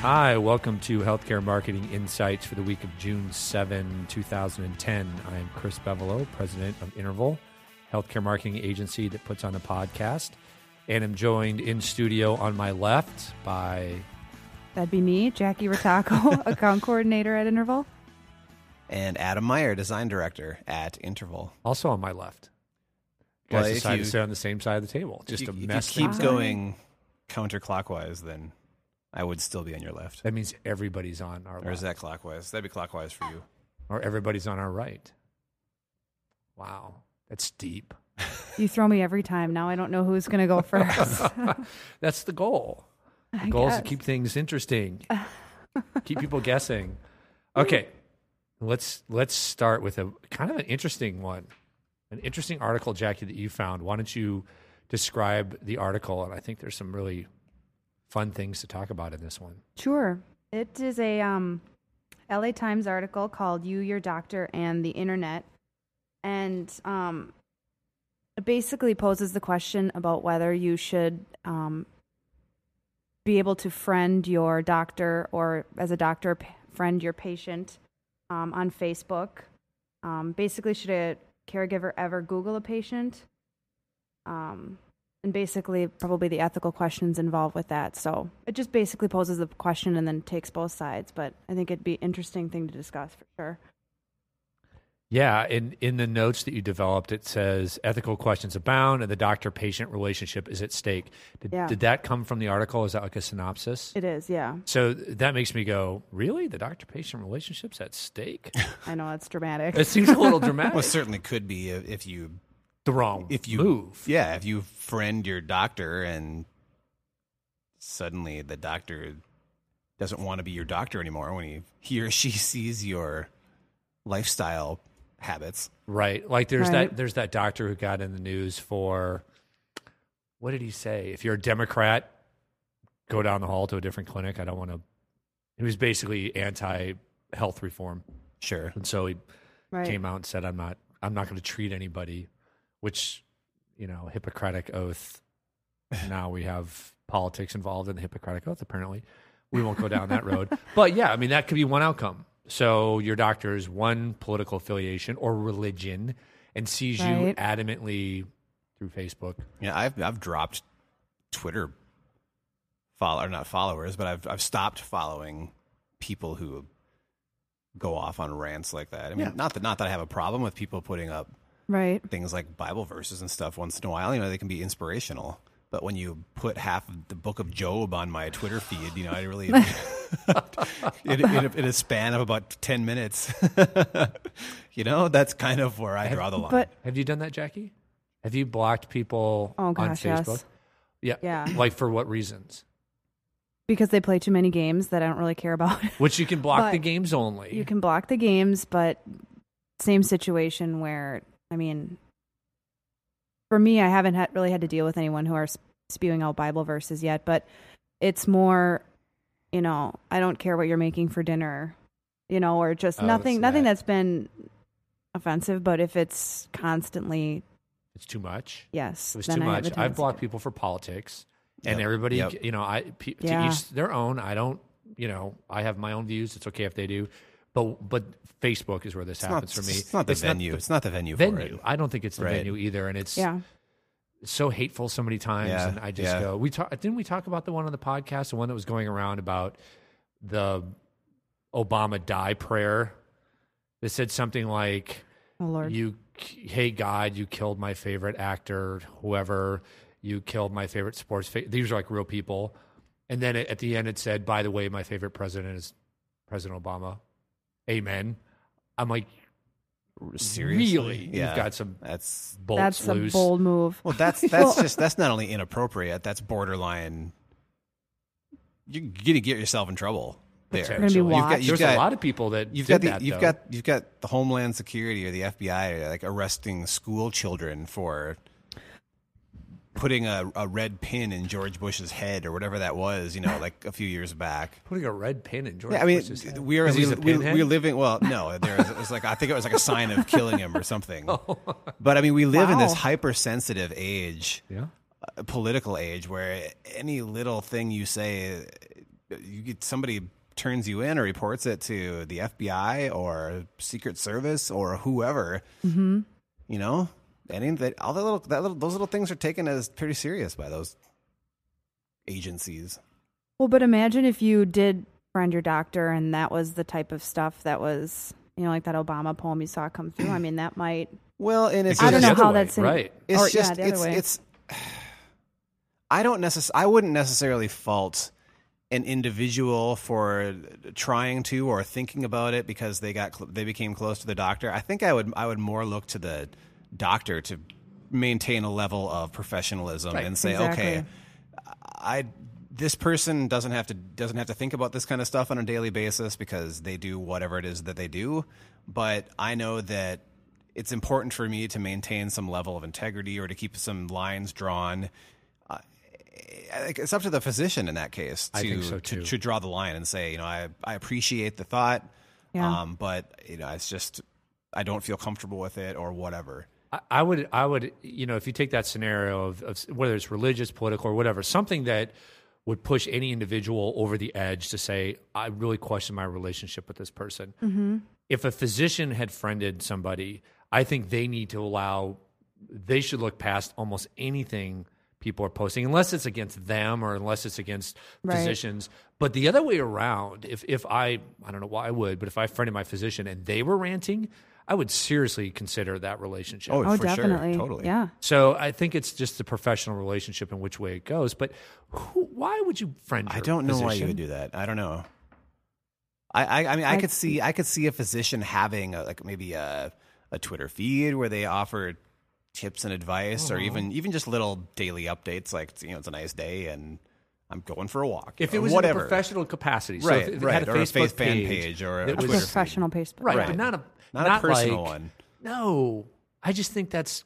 Hi, welcome to Healthcare Marketing Insights for the week of June 7, 2010. I am Chris Bevolo, president of Interval, healthcare marketing agency that puts on a podcast. And I'm joined in studio on my left by That'd be me, Jackie Rataco, account coordinator at Interval. and Adam Meyer, design director at Interval. also on my left. You guys Well, decided you- to sit on the same side of the table just if to you, if mess you keep going counterclockwise, then I would still be on your left. That means everybody's on our Or is that clockwise? That'd be clockwise for you. or everybody's on our right. Wow, that's deep. You throw me every time. Now I don't know who's going to go first. That's the goal. The I goal is to guess. keep things interesting, keep people guessing. Okay, let's let's start with a kind of an interesting one, an interesting article, Jackie, that you found. Why don't you describe the article? And I think there's some really fun things to talk about in this one. Sure. It is a um, LA Times article called You, Your Doctor, and the Internet. And um, it basically poses the question about whether you should um, be able to friend your doctor or, as a doctor, p- friend your patient um, on Facebook. Um, basically, should a caregiver ever Google a patient? And basically probably the ethical questions involved with that. So it just basically poses the question and then takes both sides. But I think it'd be interesting thing to discuss for sure. Yeah, in in the notes that you developed, it says ethical questions abound, and the doctor-patient relationship is at stake. Did, Yeah. did that come from the article? Is that like a synopsis? It is, yeah. So that makes me go, really? The doctor-patient relationship's at stake? I know it's dramatic. It seems a little dramatic. Well, it certainly could be if if you the wrong if you move. Yeah, if you friend your doctor and suddenly the doctor doesn't want to be your doctor anymore when he he or she sees your lifestyle habits. Right. Like there's Right. that there's that doctor who got in the news for what did he say? If you're a Democrat, go down the hall to a different clinic. I don't want to he was basically anti health reform. Sure. And so he right. came out and said I'm not I'm not going to treat anybody which you know, Hippocratic oath. now we have politics involved in the Hippocratic oath apparently. We won't go down that road. But yeah, I mean that could be one outcome. So your doctor is one political affiliation or religion and sees you adamantly through Facebook. Yeah, I've I've dropped Twitter follow or not followers, but I've I've stopped following people who go off on rants like that. I mean, Yeah. not that not that I have a problem with people putting up Right. things like Bible verses and stuff once in a while. You know, they can be inspirational. But when you put half of the book of Job on my Twitter feed, you know, I really in, in, a, in a span of about ten minutes, you know, that's kind of where I draw the line. But Have you done that, Jackie? Have you blocked people Oh, on gosh, yes. Facebook? Yeah. Yeah. Like for what reasons? because they play too many games that I don't really care about. Which you can block But the games only. you can block the games, but same situation where I mean, for me, I haven't had, really had to deal with anyone who are spewing out Bible verses yet, but it's more, you know, I don't care what you're making for dinner, you know, or just Oh, nothing, it's nothing that. that's been offensive. But if it's constantly, it's too much. yes, It was too I much. I've blocked people for politics, and Yep. everybody, Yep. you know, I pe- Yeah. to each their own. I don't, you know, I have my own views. It's okay if they do, but but Facebook is where this it's not, happens for me. It's not the venue. the it's not the venue. For venue. it. I don't think it's the Right. venue either, and it's Yeah, so hateful so many times. Yeah, And I just yeah. go, we talk. Didn't we talk about the one on the podcast, the one that was going around about the Obama die prayer? That said something like, oh Lord, you hey god you killed my favorite actor whoever you killed my favorite sports fa-. these are like real people and then at the end it said by the way my favorite president is president obama amen i'm like Seriously, really Yeah. you've got some That's bolts that's loose a bold move. well. That's that's just that's not only inappropriate. That's borderline. You're gonna get yourself in trouble. There, Potentially. Gonna be You've got, you've there's got, a lot of people that You've did got the that, you've though. got you've got the Homeland Security or the FBI like arresting school children for putting a, a red pin in George Bush's head or whatever that was, you know, like a few years back. putting a red pin in George Yeah, I mean, Bush's head. we are we, we, we're living. Well, no, there was, it was like I think it was like a sign of killing him or something. Oh. But I mean, we live in this hypersensitive age, yeah uh, political age, where any little thing you say you get somebody turns you in or reports it to the FBI or Secret Service or whoever. Mm-hmm. You know, any that all the little that little those little things are taken as pretty serious by those agencies. Well, but imagine if you did friend your doctor and that was the type of stuff that was, you know, like that Obama poem you saw come through. I mean, that might. Well, and it's I don't know how way, that's in- right. It's Or, just the other it's way. it's. I don't necess- I wouldn't necessarily fault an individual for trying to or thinking about it because they got cl- they became close to the doctor. I think I would I would more look to the doctor to maintain a level of professionalism Right. and say, Exactly. okay, I this person doesn't have to doesn't have to think about this kind of stuff on a daily basis because they do whatever it is that they do. But I know that it's important for me to maintain some level of integrity or to keep some lines drawn. Uh, it's up to the physician in that case to, so, to to draw the line and say, you know, I I appreciate the thought, Yeah. um, but you know, it's just I don't feel comfortable with it or whatever. I- I would, I would, you know, if you take that scenario of, of whether it's religious, political, or whatever, something that would push any individual over the edge to say, I really question my relationship with this person. Mm-hmm. If a physician had friended somebody, I think they need to allow, they should look past almost anything people are posting, unless it's against them or unless it's against Right. physicians. But the other way around, if if I, I don't know why I would, but if I friended my physician and they were ranting, I would seriously consider that relationship. Oh, Oh, for sure. definitely. Totally. Yeah. So I think it's just the professional relationship and which way it goes. But who, why would you friend? Your I don't know why you would do that. I don't know. I, I, I mean, I, I- could see, I could see a physician having a, like maybe a, a Twitter feed where they offer tips and advice, or Uh-huh. even, even just little daily updates, like you know, it's a nice day and I'm going for a walk. If it was whatever. in a professional capacity, so Right, if it right, had a or a Facebook fan page, page or a A Twitter was, feed. professional page. right, Right. but not a Not a personal like- one. No, I just think that's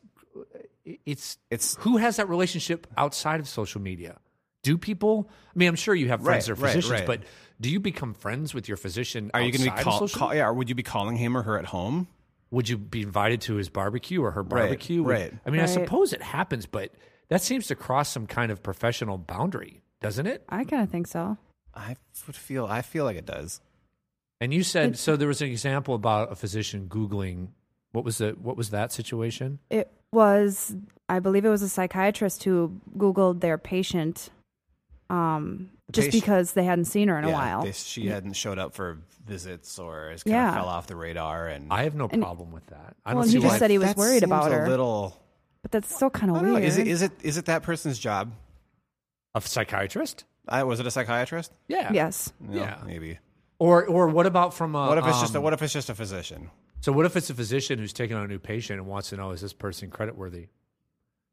it's It's- who has that relationship outside of social media. Do people? I mean, I'm sure you have friends Right, that are right, physicians, right. but do you become friends with your physician? Are you going to be outside call, call, yeah, or would you be calling him or her at home? would you be invited to his barbecue or her Right, barbecue? Would- right. I mean, I suppose it happens, but that seems to cross some kind of professional boundary, doesn't it? I kind of think so. I would feel, I feel like it does. And you said so. There was an example about a physician googling. What was the what was that situation? It was, I believe it was a psychiatrist who Googled their patient um, just patient- because they hadn't seen her in a while. they- she hadn't showed up for visits or has kind Yeah. of fell off the radar. And I have no And- problem with that. I Well, don't and see he just why. said he was That worried seems about a her. little. but that's still kind of don't know. weird. Is it is it is it that person's job? A psychiatrist. I, was it a psychiatrist? Yeah. yes. No, Yeah. maybe. Or or what about from a? What if it's just a, um, what if it's just a physician? So what if it's a physician who's taking on a new patient and wants to know is this person creditworthy?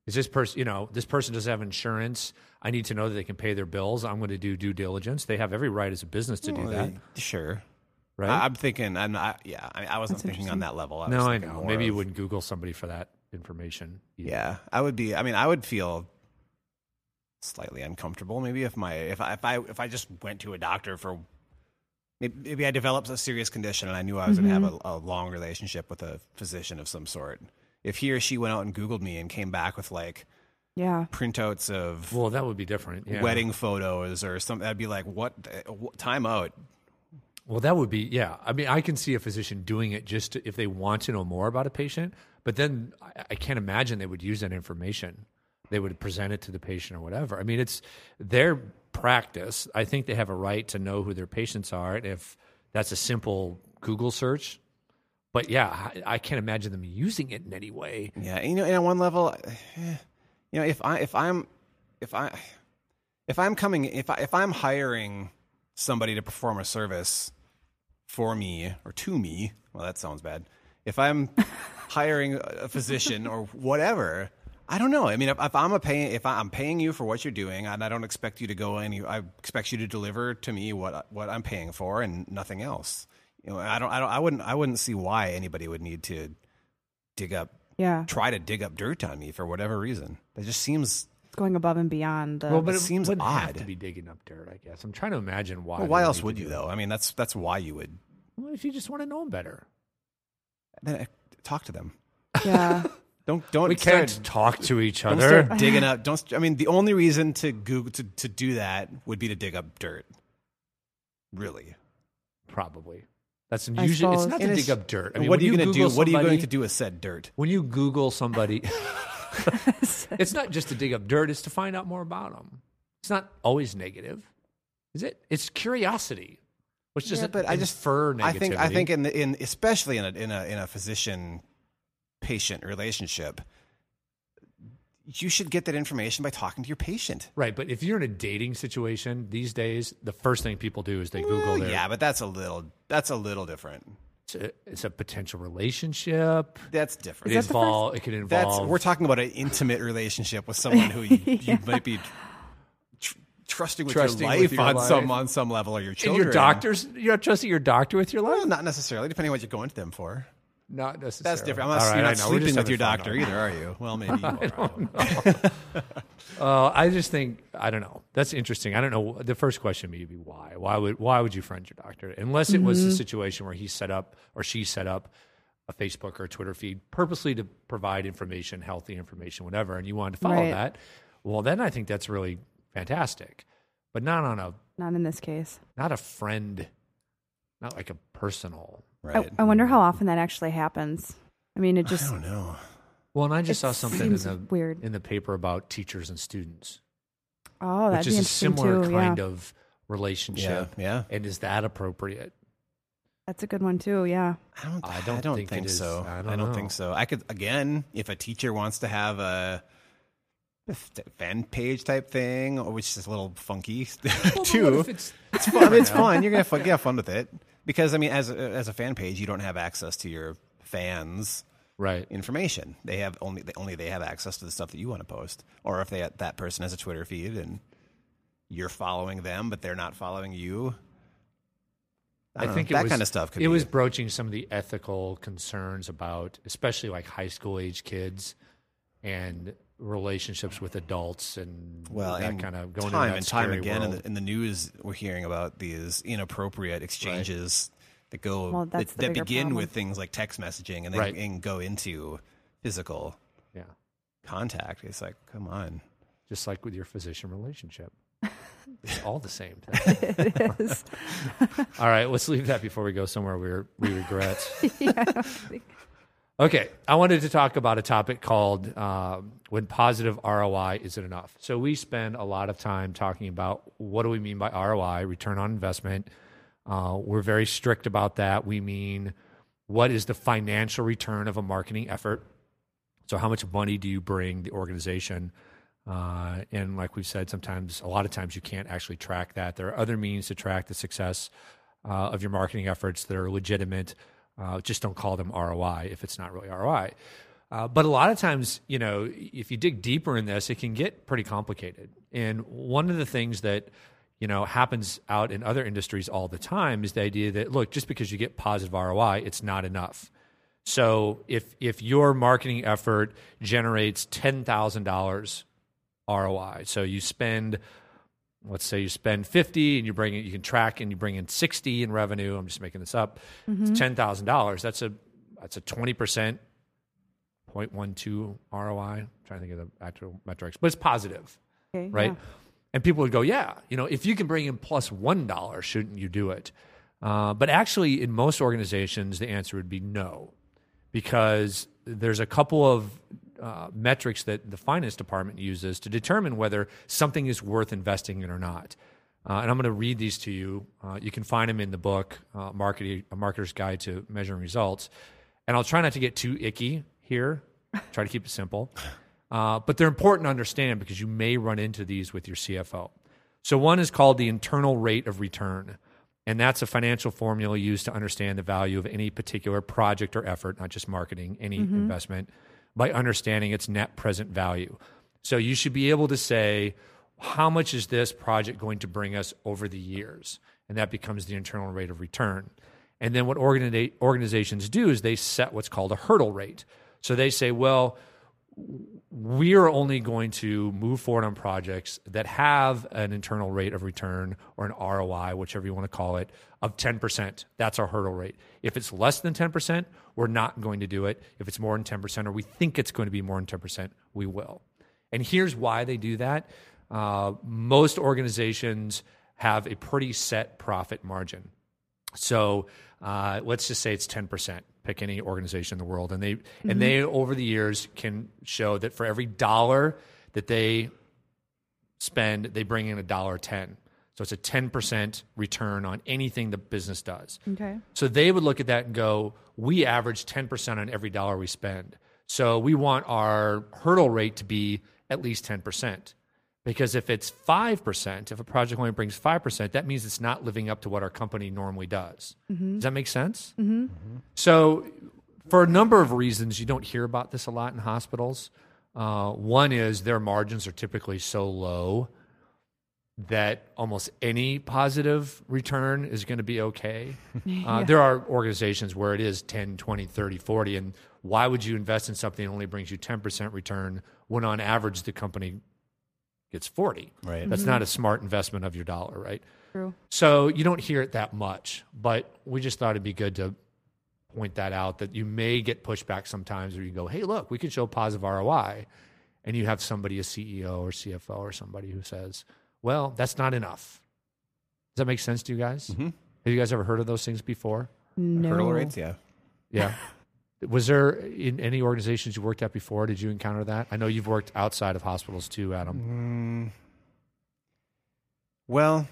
Is this person, you know, this person doesn't have insurance. I need to know that they can pay their bills. I'm going to do due diligence. They have every right as a business to do that, Sure. right? I, am thinking. I'm not. Yeah. I, I wasn't thinking on that level. I was no, I thinking know. more Maybe you of- wouldn't Google somebody for that information. either. Yeah, I would be. I mean, I would feel slightly uncomfortable. Maybe if my if I if I if I just went to a doctor for maybe, maybe I developed a serious condition and I knew I was going to have mm-hmm. a, a long relationship with a physician of some sort. If he or she went out and Googled me and came back with like Yeah. printouts of Well, that would be different. Yeah. wedding photos or something, I'd be like, "What? the- what time out?" Well, that would be yeah. I mean, I can see a physician doing it just to, if they want to know more about a patient, but then I, I can't imagine they would use that information. They would present it to the patient or whatever. I mean, it's their practice. I think they have a right to know who their patients are, and if that's a simple Google search. But yeah, I, I can't imagine them using it in any way. Yeah, you know, and on one level, eh, you know, if I if I'm if I if I'm coming if I if I'm hiring somebody to perform a service for me or to me, well, that sounds bad. If I'm hiring a physician or whatever, I don't know. I mean, if, if I'm a paying if I'm paying you for what you're doing, and I don't expect you to go any, I expect you to deliver to me what what I'm paying for and nothing else. You know, I don't, I don't, I wouldn't, I wouldn't see why anybody would need to dig up Yeah. try to dig up dirt on me for whatever reason. That just seems. It's going above and beyond. The, Well, but it it seems wouldn't have odd. to be digging up dirt. I guess I'm trying to imagine why. Well, why else would you though? I mean, that's that's why you would that. Well, if you just want to know them better, then uh, talk to them. yeah. Don't don't we start, can't talk to each don't other. start digging up. Don't. I mean, the only reason to Google to, to do that would be to dig up dirt. Really. Probably. That's usually it's suppose. not to And dig up dirt. I mean, what are you going to do? Google What are you going to do with said dirt? When you Google somebody, it's not just to dig up dirt; it's to find out more about them. It's not always negative, is it? It's curiosity, which Yeah, doesn't but I just infer negativity. I think I think in the, in especially in a in a in a physician patient relationship, you should get that information by talking to your patient. right. But if you're in a dating situation these days, the first thing people do is they Google Well, their yeah, but that's a little that's a little different. it's, a, it's a potential relationship. That's different. Is that the first- involve, it can That's involve. we're talking about an intimate relationship with someone who you, you might be tr- trusting with Trusting your with life your on life. some on some level, or your and children. your doctors, you're not trusting your doctor with your life. Well, not necessarily, depending on what you're going to them for. Not necessarily. That's different. I'm not, All right, you're not sleeping with your doctor either, are you? Well, maybe you are. Uh, I just think I don't know. That's interesting. I don't know. The first question may be why. Why would why would you friend your doctor? Unless it was Mm-hmm. a situation where he set up or she set up a Facebook or a Twitter feed purposely to provide information, healthy information, whatever, and you wanted to follow Right. that. Well, then I think that's really fantastic. But not on a Not in this case. not a friend, not like a personal. Right. I, I wonder how often that actually happens. I mean, it just I don't know. Well, and I just It saw something in the weird. in the paper about teachers and students, oh, that'd which be is a similar too. kind yeah, of relationship. Yeah, yeah. And is that appropriate? that's a good one too. Yeah, I don't. I I don't don't, think think, so. I I don't don't, think so. I could again, if a teacher wants to have a, a fan page type thing, which is a little funky too. if it's it's fun. I mean, it's fun. You're gonna have fun, get fun with it because I mean, as a, as a fan page, you don't have access to your fans' right. information. They have only they, only they have access to the stuff that you want to post, or if they that person has a Twitter feed and you're following them, but they're not following you. I, I think that was, kind of stuff could it was broaching some of the ethical concerns about, especially like high school age kids and relationships with adults and well, that and kind of going time that and time again in the, in the news. We're hearing about these inappropriate exchanges that go Well, that, that begin problem. with things like text messaging and then Right. and go into physical yeah, contact. It's like, come on. just like with your physician relationship. It's all the same thing. it is. All right, let's leave that before we go somewhere we we regret. yeah, I don't think- Okay, I wanted to talk about a topic called um, when positive ROI isn't enough. So we spend a lot of time talking about what do we mean by ROI, return on investment. Uh, we're very strict about that. We mean what is the financial return of a marketing effort? So how much money do you bring the organization? Uh, and like we've said, sometimes a lot of times you can't actually track that. There are other means to track the success uh, of your marketing efforts that are legitimate. Uh, just don't call them ROI if it's not really ROI. Uh, but a lot of times, you know, if you dig deeper in this, it can get pretty complicated. And one of the things that you know happens out in other industries all the time is the idea that look, just because you get positive ROI, it's not enough. So if if your marketing effort generates ten thousand dollars ROI, so you spend let's say you spend 50 and you bring it you can track and you bring in 60 in revenue. I'm just making this up. It's $10000 that's a that's a 20% 0.12 roi I'm trying to think of the actual metrics but it's positive okay, right? Yeah. and people would go yeah you know if you can bring in plus plus one dollar shouldn't you do it? Uh, but actually in most organizations the answer would be no because there's a couple of uh, metrics that the finance department uses to determine whether something is worth investing in or not. Uh, and I'm going to read these to you. Uh, you can find them in the book, uh, Marketing, A Marketer's Guide to Measuring Results. And I'll try not to get too icky here, try to keep it simple. Uh, but they're important to understand because you may run into these with your CFO. So, one is called the internal rate of return. And that's a financial formula used to understand the value of any particular project or effort, not just marketing, any investment, by understanding its net present value. So you should be able to say, how much is this project going to bring us over the years? And that becomes the internal rate of return. And then what organi- organizations do is they set what's called a hurdle rate. So they say, well, we are only going to move forward on projects that have an internal rate of return or an ROI, whichever you want to call it, of 10%. That's our hurdle rate. If it's less than 10%, we're not going to do it. If it's more than 10%, or we think it's going to be more than 10%, we will. And here's why they do that. Uh, most organizations have a pretty set profit margin. So uh, let's just say it's ten percent. Pick any organization in the world, and they and mm-hmm. they over the years can show that for every dollar that they spend, they bring in a dollar ten. So it's a ten percent return on anything the business does. Okay. So they would look at that and go, we average 10% on every dollar we spend. So we want our hurdle rate to be at least 10%. Because if it's 5%, if a project only brings 5%, that means it's not living up to what our company normally does. Does that make sense? Mm-hmm. So, for a number of reasons, you don't hear about this a lot in hospitals. Uh, one is their margins are typically so low that almost any positive return is going to be okay. Uh, there are organizations where it is 10, 20, 30, 40. And why would you invest in something that only brings you 10% return when on average the company gets 40? Right. That's not a smart investment of your dollar, right? True. So you don't hear it that much, but we just thought it'd be good to point that out that you may get pushback sometimes where you go, hey, look, we can show positive ROI. And you have somebody, a CEO or CFO or somebody who says, well, that's not enough. Does that make sense to you guys? Mm-hmm. Have you guys ever heard of those things before? No. Hurdle rates, yeah. Yeah. Was there in any organizations you worked at before? Did you encounter that? I know you've worked outside of hospitals too, Adam. Mm, well,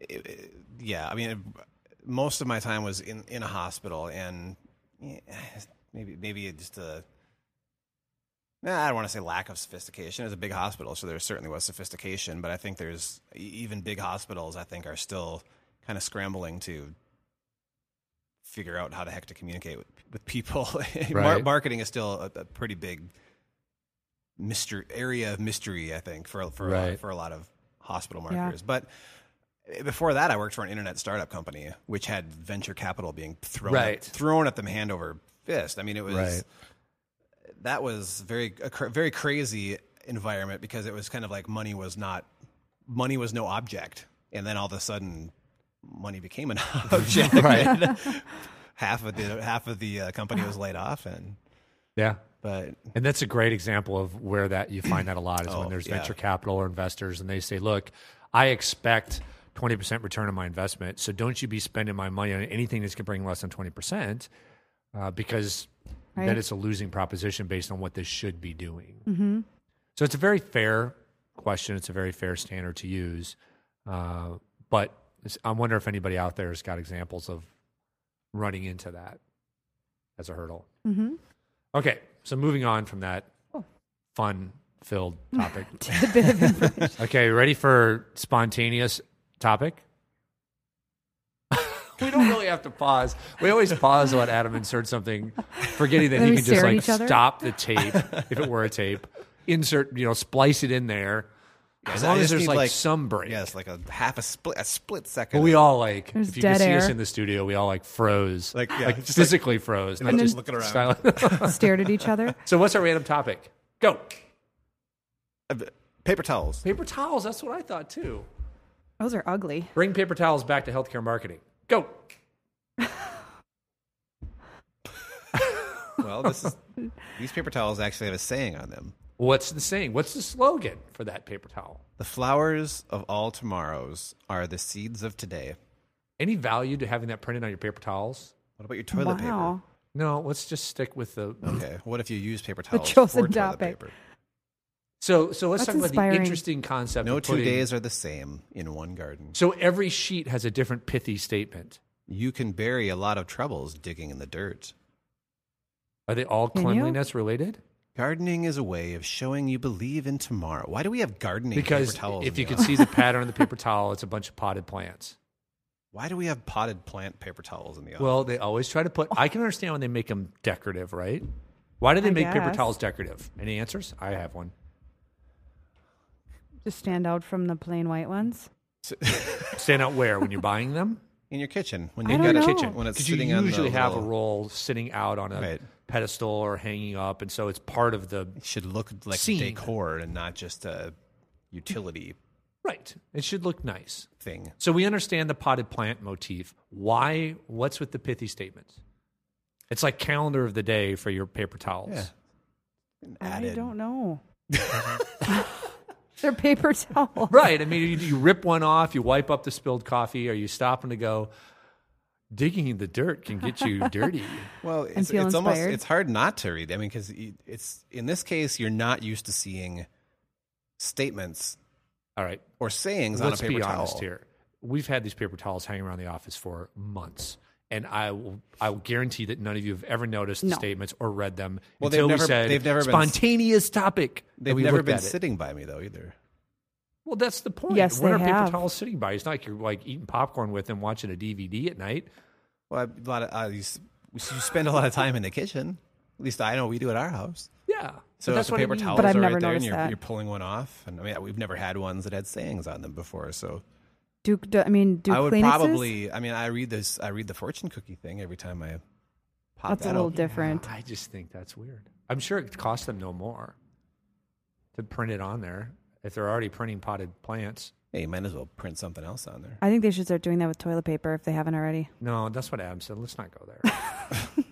it- it- yeah. I mean, it- most of my time was in, in a hospital, and maybe maybe just a. Nah, I don't want to say lack of sophistication. It's a big hospital, so there certainly was sophistication. But I think there's even big hospitals. I think are still kind of scrambling to figure out how the heck to communicate with, with people. Mar- Right. marketing is still a, a pretty big mystery area of mystery. I think for for a lot, for a lot of hospital Yeah. marketers. But eh, before that, I worked for an internet startup company which had venture capital being thrown Right. at, thrown at them hand over fist. I mean, it was Right. that was very a cr- very crazy environment because it was kind of like money was not money was no object, and then all of a sudden, money became an object. Right. half of the half of the uh, company was laid off, and Yeah. but And that's a great example of where that you find that a lot is Oh, when there's yeah. venture capital or investors and they say, look, I expect 20% return on my investment. So don't you be spending my money on anything that's going to bring less than 20% uh, because Right. then it's a losing proposition based on what this should be doing. Mm-hmm. So it's a very fair question. It's a very fair standard to use. Uh, but it's- I wonder if anybody out there has got examples of running into that as a hurdle. Mm-hmm. Okay, so moving on from that Oh. fun-filled topic. Tidbit of information. okay, ready for spontaneous topic? we don't really have to pause. We always pause when Adam inserts something, forgetting that he can just like stop the tape if it were a tape, insert, you know, splice it in there. As I long as there's like, like- some break. yes, like a half a split a split second. But we all like, There's if you could dead see us in the studio, we all like froze, Like, yeah, like just like- physically froze, and not just just looking around. silent. Stared at each other. so, what's our random topic? Go. Uh, paper towels. Paper towels. That's what I thought too. Those are ugly. Bring paper towels back to healthcare marketing. Go. Well, this is these paper towels actually have a saying on them. What's the saying? What's the slogan for that paper towel? The flowers of all tomorrows are the seeds of today. Any value to having that printed on your paper towels? What about your toilet wow. No, let's just stick with the. Okay. What if you use paper towels chosen for toilet topic. paper? So, so let's That's talk about the interesting concept. No of two days are the same in one garden. So every sheet has a different pithy statement. You can bury a lot of troubles digging in the dirt. Are they all Can you? cleanliness related? Gardening is a way of showing you believe in tomorrow. Why do we have gardening Because paper towels? if you the can see the pattern on the paper towel, it's a bunch of potted plants. Why do we have potted plant paper towels in the office? Well, they always try to put. I can understand when they make them decorative, right? Why do they I make paper guess. towels decorative? Any answers? I have one. Just stand out from the plain white ones. Stand out where when you're buying them in your kitchen when I you don't got a know. kitchen when it's because you sitting on the usually have a little- roll sitting out on a Right. Pedestal or hanging up, and so it's part of the It should look like Scene. decor and not just a utility right. It should look nice. thing. So we understand the potted plant motif. Why? What's with the pithy statements? It's like calendar of the day for your paper towels. Yeah. I don't know. They're paper towels. Right. I mean, you, you rip one off, you wipe up the spilled coffee, Are you stopping to go. Digging in the dirt can get you dirty. Well, it's, it's almost it's hard not to read. I mean, because it's in this case you're not used to seeing statements All right. or sayings Let's on a paper be towel. honest here. We've had these paper towels hanging around the office for months. And I will, I will guarantee that none of you have ever noticed the No. statements or read them Well, they've never- we said they've never been- spontaneous topic. and They've never been at it. sitting by me though either. Well, that's the point. Yes, what they are paper towels sitting by? It's not like you're like eating popcorn with them, watching a DVD at night. Well, a lot of uh, you, s- you spend a lot of time in the kitchen. At least I know we do at our house. Yeah, So but that's the what I paper mean. towels But I've are never right there, and noticed you're, that. you're pulling one off. And I mean, we've never had ones that had sayings on them before. So Do, do I mean do I would Kleenexes? probably. I mean, I read this. I read the fortune cookie thing every time I pop That's a that little open. different. I just think that's weird. I'm sure it costs them no more to print it on there if they're already printing potted plants. Hey, you might as well print something else on there. I think they should start doing that with toilet paper if they haven't already. No, that's what Adam said. Let's not go there.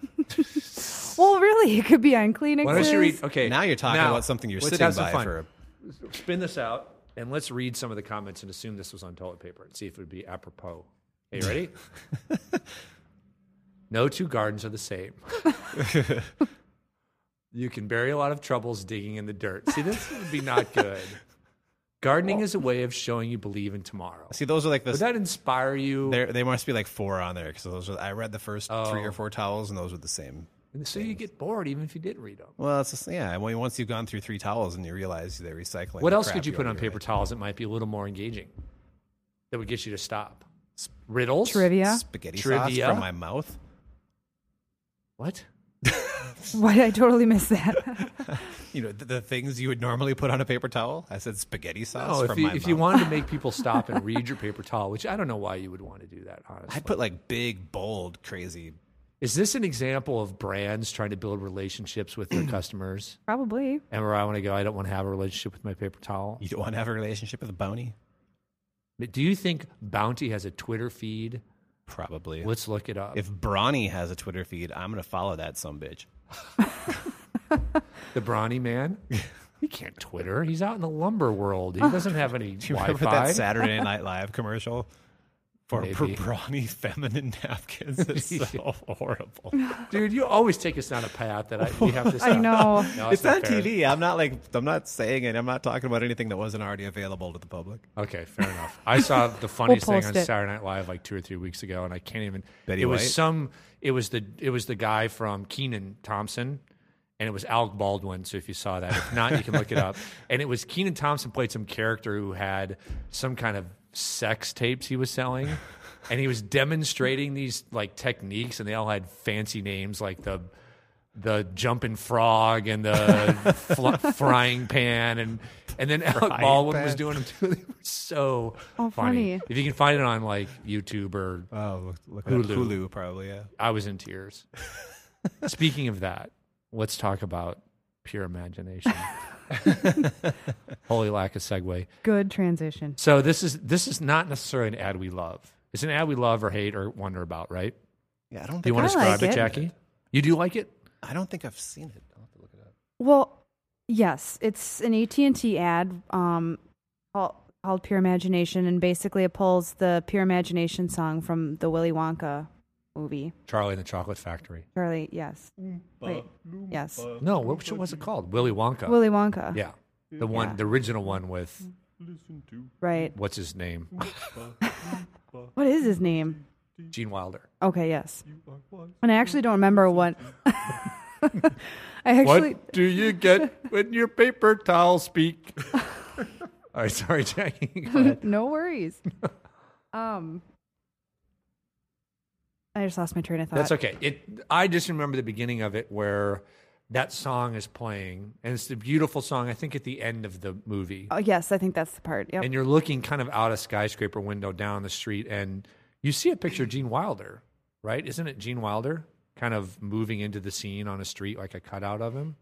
Well, really, it could be on Kleenexes. Why don't you read? Okay, Now you're talking now, about something you're let's sitting have some by fun. for. Spin this out and let's read some of the comments and assume this was on toilet paper and see if it would be apropos. Are you ready? no two gardens are the same. you can bury a lot of troubles digging in the dirt. See, this would be not good. Gardening is a way of showing you believe in tomorrow. See, those are like the. Would that inspire you? They must be like four on there because those. Are, I read the first three or oh. four towels, and those were the same. And so you get bored even if you did read them. Well, it's just, yeah. Well, once you've gone through three towels and you realize they're recycling. What the else crap, could you put you'll on paper right. towels that might be a little more engaging? That would get you to stop. Riddles? Trivia. Spaghetti Trivia? sauce from my mouth. What? Why did I totally miss that? You know the, the things you would normally put on a paper towel. I said spaghetti sauce No, if from you, my if you wanted to make people stop and read your paper towel, which I don't know why you would want to do that, honestly. I'd put like big, bold, crazy. Is this an example of brands trying to build relationships with their customers? Probably. And where I want to go, I don't want to have a relationship with my paper towel. You don't want to have a relationship with a bounty. But do you think Bounty has a Twitter feed? Probably. Let's look it up. if Brawny has a Twitter feed, I'm gonna follow that some bitch. the Brawny man, he can't Twitter. He's out in the lumber world. He doesn't have any Do you Wi remember Fi. that Saturday Night Live commercial for, for Maybe. brawny feminine napkins? It's so horrible. Dude, you always take us down a path that I, we have to. Stop. I know. No, it's not on fair. TV. I'm not like I'm not saying it. I'm not talking about anything that wasn't already available to the public. Okay, fair enough. I saw the funniest thing post on it. Saturday Night Live like two or three weeks ago, and I can't even. Betty it was White? some. It was the. It was the guy from Kenan Thompson, and it was Alec Baldwin. So if you saw that, if not, you can look it up. And it was Kenan Thompson played some character who had some kind of sex tapes he was selling, and he was demonstrating these like techniques, and they all had fancy names like the the jumping frog and the fl- frying pan and and then Alec Frying Baldwin was doing them too. They were so Oh, funny. funny. If you can find it on like YouTube or Oh, look, look Hulu. at Hulu, probably. Yeah. I was in tears. Speaking of that, let's talk about pure imagination. Holy lack of segue. Good transition. So this is this is not necessarily an ad we love. It's an ad we love or hate or wonder about, right? Yeah, I don't Do you think want to I describe like it, it. Jackie? You do like it? I don't think I've seen it. I'll have to look it up. Well, yes, it's an AT and T ad um, called, called "Pure Imagination," and basically it pulls the "Pure Imagination" song from the Willy Wonka movie. Charlie and the Chocolate Factory. Charlie, yes, wait, yes, No, what which was it called? Willy Wonka. Willy Wonka. Yeah. The one Yeah. the original one with Right. what's his name? What is his name? Gene Wilder. Okay, yes. And I actually don't remember what. I actually What do you get when your paper towels speak? All right, sorry, Jackie. Go ahead. no worries. um, I just lost my train of thought. That's okay. It. I just remember the beginning of it where that song is playing, and it's a beautiful song. I think at the end of the movie, Oh, yes, I think that's the part. Yep. and you're looking kind of out a skyscraper window down the street, and you see a picture of Gene Wilder, right? Isn't it Gene Wilder kind of moving into the scene on a street like a cutout of him?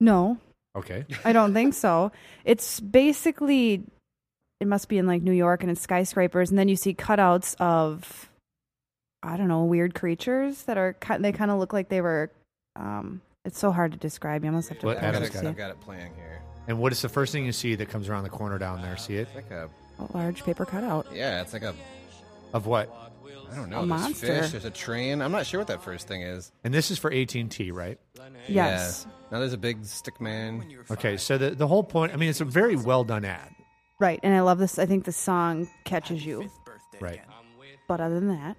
no, Okay. I don't think so. It's basically it must be in like New York and it's skyscrapers and then you see cutouts of I don't know, weird creatures that are ki- they kind of look like they were um It's so hard to describe. You almost have to. What put I've it got, it, I've got it playing here. And what is the first thing you see that comes around the corner down there? See it? It's like a a large paper cutout. yeah, it's like a Of what? I don't know. A there's monster. fish. There's a train. I'm not sure what that first thing is. And this is for AT and T, right? Yes. Yeah. Now there's a big stick man. Okay, so the the whole point. I mean, it's a very well done ad, Right. And I love this. I think the song catches you. right? But other than that,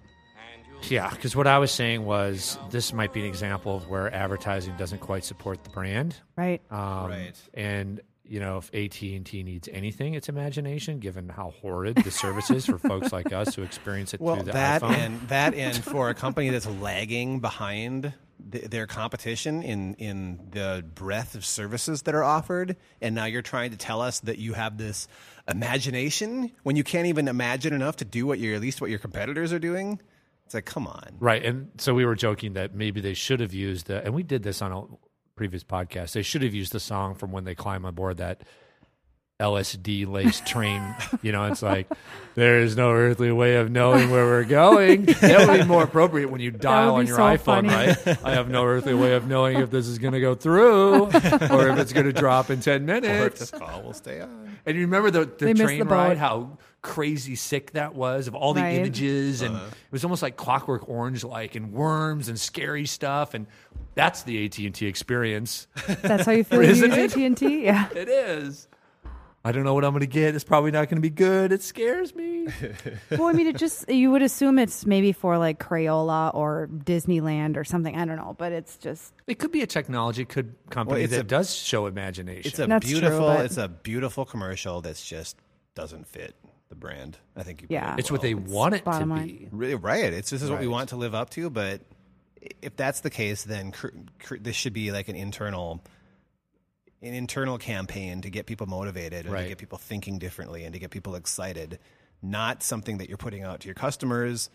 Yeah, because what I was saying was this might be an example of where advertising doesn't quite support the brand, right? um, Right. And you know, if AT and T needs anything, it's imagination. Given how horrid the service is for folks like us who experience it Well, through the that iPhone. and that and for a company that's lagging behind th- their competition in in the breadth of services that are offered, and now you're trying to tell us that you have this imagination when you can't even imagine enough to do what your at least what your competitors are doing. It's like, come on. Right. And so we were joking that maybe they should have used, the, and we did this on a previous podcast, they should have used the song from when they climb aboard that LSD laced train. You know, it's like, there is no earthly way of knowing where we're going. That would be more appropriate when you dial on your so iPhone, funny. right? I have no earthly way of knowing if this is going to go through or if it's going to drop in 10 Or if minutes. this call will stay on. And you remember the, the train the ride, how crazy sick that was of all the Right. images and Uh-huh. it was almost like clockwork orange like and worms and scary stuff and that's the AT&T experience. That's how you feel when you Isn't use AT and T. Yeah. it is. I don't know what I'm going to get. It's probably not going to be good. It scares me. Well, I mean, it just you would assume it's maybe for like Crayola or Disneyland or something. I don't know, but it's just It could be a technology could company Well, that a- does show imagination. It's a That's true, beautiful. but- it's a beautiful commercial that's just doesn't fit the brand. I think you. Yeah. it it's what they want it to bottom line. be. Really, right. It's this is what we Right. want to live up to. But if that's the case, then cr- cr- this should be like an internal, an internal campaign to get people motivated and Right. to get people thinking differently and to get people excited. Not something that you're putting out to your customers.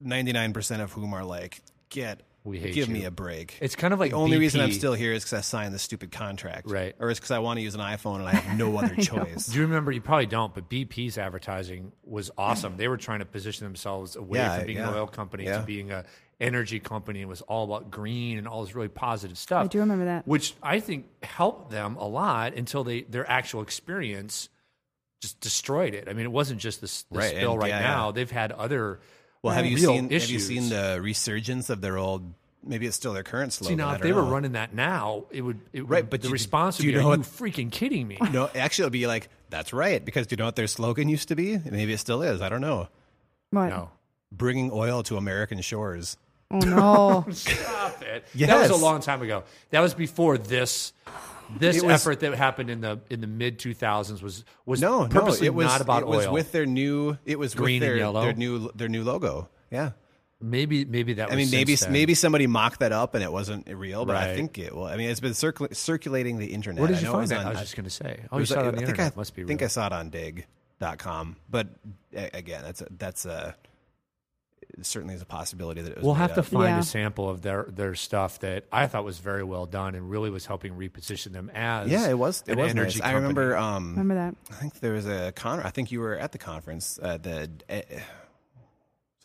Ninety nine percent of whom are like, "Get, We hate give you." me a break." It's kind of like the only reason I'm still here is because I signed this stupid contract, Right. Or it's because I want to use an iPhone and I have no other choice. Do you remember? You probably don't, but BP's advertising was awesome. They were trying to position themselves away Yeah, from being yeah. an oil company Yeah. to being a energy company. It was all about green and all this really positive stuff. I do remember that. which I think helped them a lot until they their actual experience just destroyed it. I mean, it wasn't just this, this Right, spill and- right yeah, now. yeah. They've had other Well, have mm. you real seen issues. have you seen the resurgence of their old? Maybe it's still their current slogan. See now, I if don't they were know. running that now, it would it Right, would, but the you- response would do you be, know "Are you what- freaking kidding me?" No, actually, it'll be like that's right because do you know what their slogan used to be? Maybe it still is. I don't know. what? no. Bringing oil to American shores. Oh no! Stop it. That Yes. was a long time ago. That was before this. This was- effort that happened in the in the mid two thousands was was No, no, it was not about it was with their new. It was Green with and yellow? Their new their new logo. Yeah. maybe maybe that. Was I mean, maybe then. maybe somebody mocked that up and it wasn't real, but I think it. Well, I mean, it's been circul- circulating the internet. Where did I you find was that? on- I was just going to say. Oh, you saw it on the I think internet. I Must be real. think I saw it on digg.com. But again, that's a, that's a it certainly is a possibility that it was We'll made have to find Yeah. a sample of their their stuff that I thought was very well done and really was helping reposition them as Yeah, it was. It an was energy nice. I remember. Um, Remember that? I think there was a con. I think you were at the conference. Uh, the uh,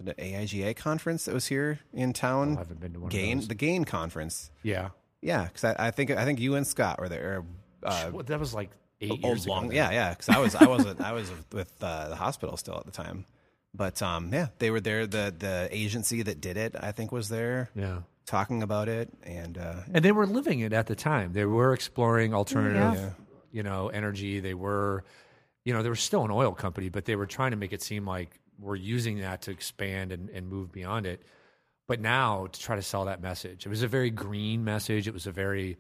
the AIGA conference that was here in town. I haven't been to one of Gain those. the Gain conference. Yeah, Yeah, because I, I think I think you and Scott were there. Uh, Well, that was like eight old years long, ago. yeah, yeah. Because I was I wasn't I was with uh, the hospital still at the time. But um, yeah, they were there. The the agency that did it, I think, was there yeah. talking about it, and uh, And they were living it at the time. They were exploring alternative, Yeah. you know, energy. They were, you know, they were still an oil company, but they were trying to make it seem like we're using that to expand and, and move beyond it. But now to try to sell that message, it was a very green message. It was a very,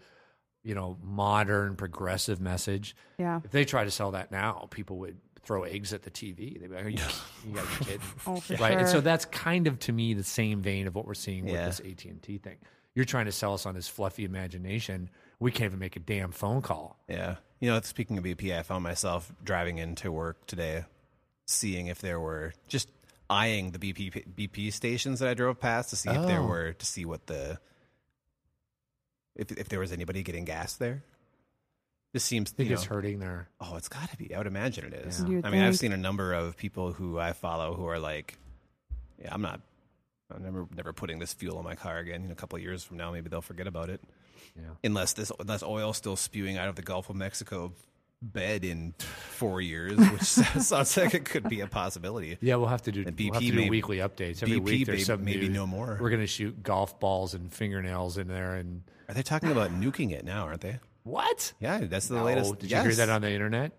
you know, modern, progressive message. Yeah. If they try to sell that now, people would throw eggs at the TV. They'd be like, Are you, you gotta be kidding. Oh, for right. And so that's kind of to me the same vein of what we're seeing Yeah. with this AT and T thing. You're trying to sell us on this fluffy imagination. We can't even make a damn phone call. Yeah. You know, speaking of BP, I found myself driving into work today, seeing if there were just eyeing the BP BP stations that I drove past to see if there Oh. were to see what the if if there was anybody getting gas there. This seems I think you it's hurting there. oh, it's got to be. I would imagine it is. Yeah. You'd I mean, I've seen a number of people who I follow who are like, yeah, I'm not I'm never never putting this fuel in my car again. In a couple of years from now, maybe they'll forget about it. Yeah. Unless this unless oil still spewing out of the Gulf of Mexico bed in four years, which sounds like it could be a possibility. Yeah, we'll have to do, And we'll have BP to do may- weekly updates. Every BP week there's may- some maybe new- no more. We're going to shoot golf balls and fingernails in there. And Are they talking about nuking it now? Aren't they? What? Yeah, that's the No, latest. Did you hear yes. that on the internet?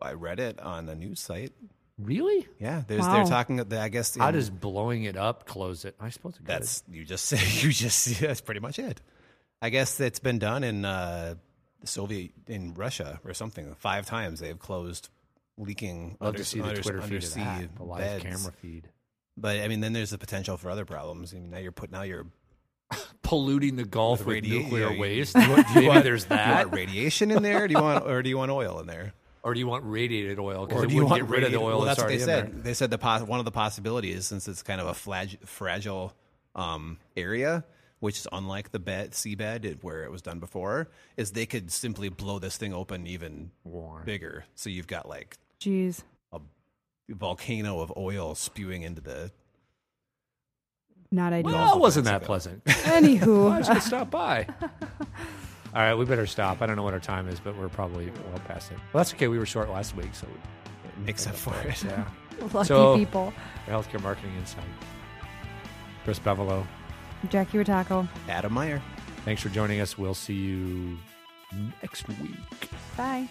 I read it on a news site. Really? Yeah, there's Wow. they're talking. I guess How does blowing it up close it? I suppose it could. That's you just say you just that's pretty much it. I guess it's been done in uh, the Soviet in Russia or something. Five times they've closed leaking love under, to see the under- Twitter feed of undersea that, the live beds. camera feed. But I mean, then there's the potential for other problems. I mean, now you're put now you're Polluting the Gulf with, With nuclear yeah, you- waste. you want- Maybe want- there's do you that. want radiation in there? Do you want or do you want oil in there? or do you want radiated oil? Because it you would want get rid of the oil Well, that's, that's what they said. there. They said the pos- one of the possibilities, since it's kind of a flag- fragile um, area, which is unlike the bed, seabed where it was done before, is they could simply blow this thing open even War. bigger. So you've got like Jeez. a volcano of oil spewing into the. Not ideal. Well, it wasn't that pleasant. Why Anywho, don't you stop by? All right, we better stop. I don't know what our time is, but we're probably well past it. Well, that's okay. We were short last week, so Makes up for it. yeah. lucky So- people. Healthcare marketing insight. Chris Bevolo, Jackie Rotako. Adam Meyer. thanks for joining us. We'll see you next week. Bye.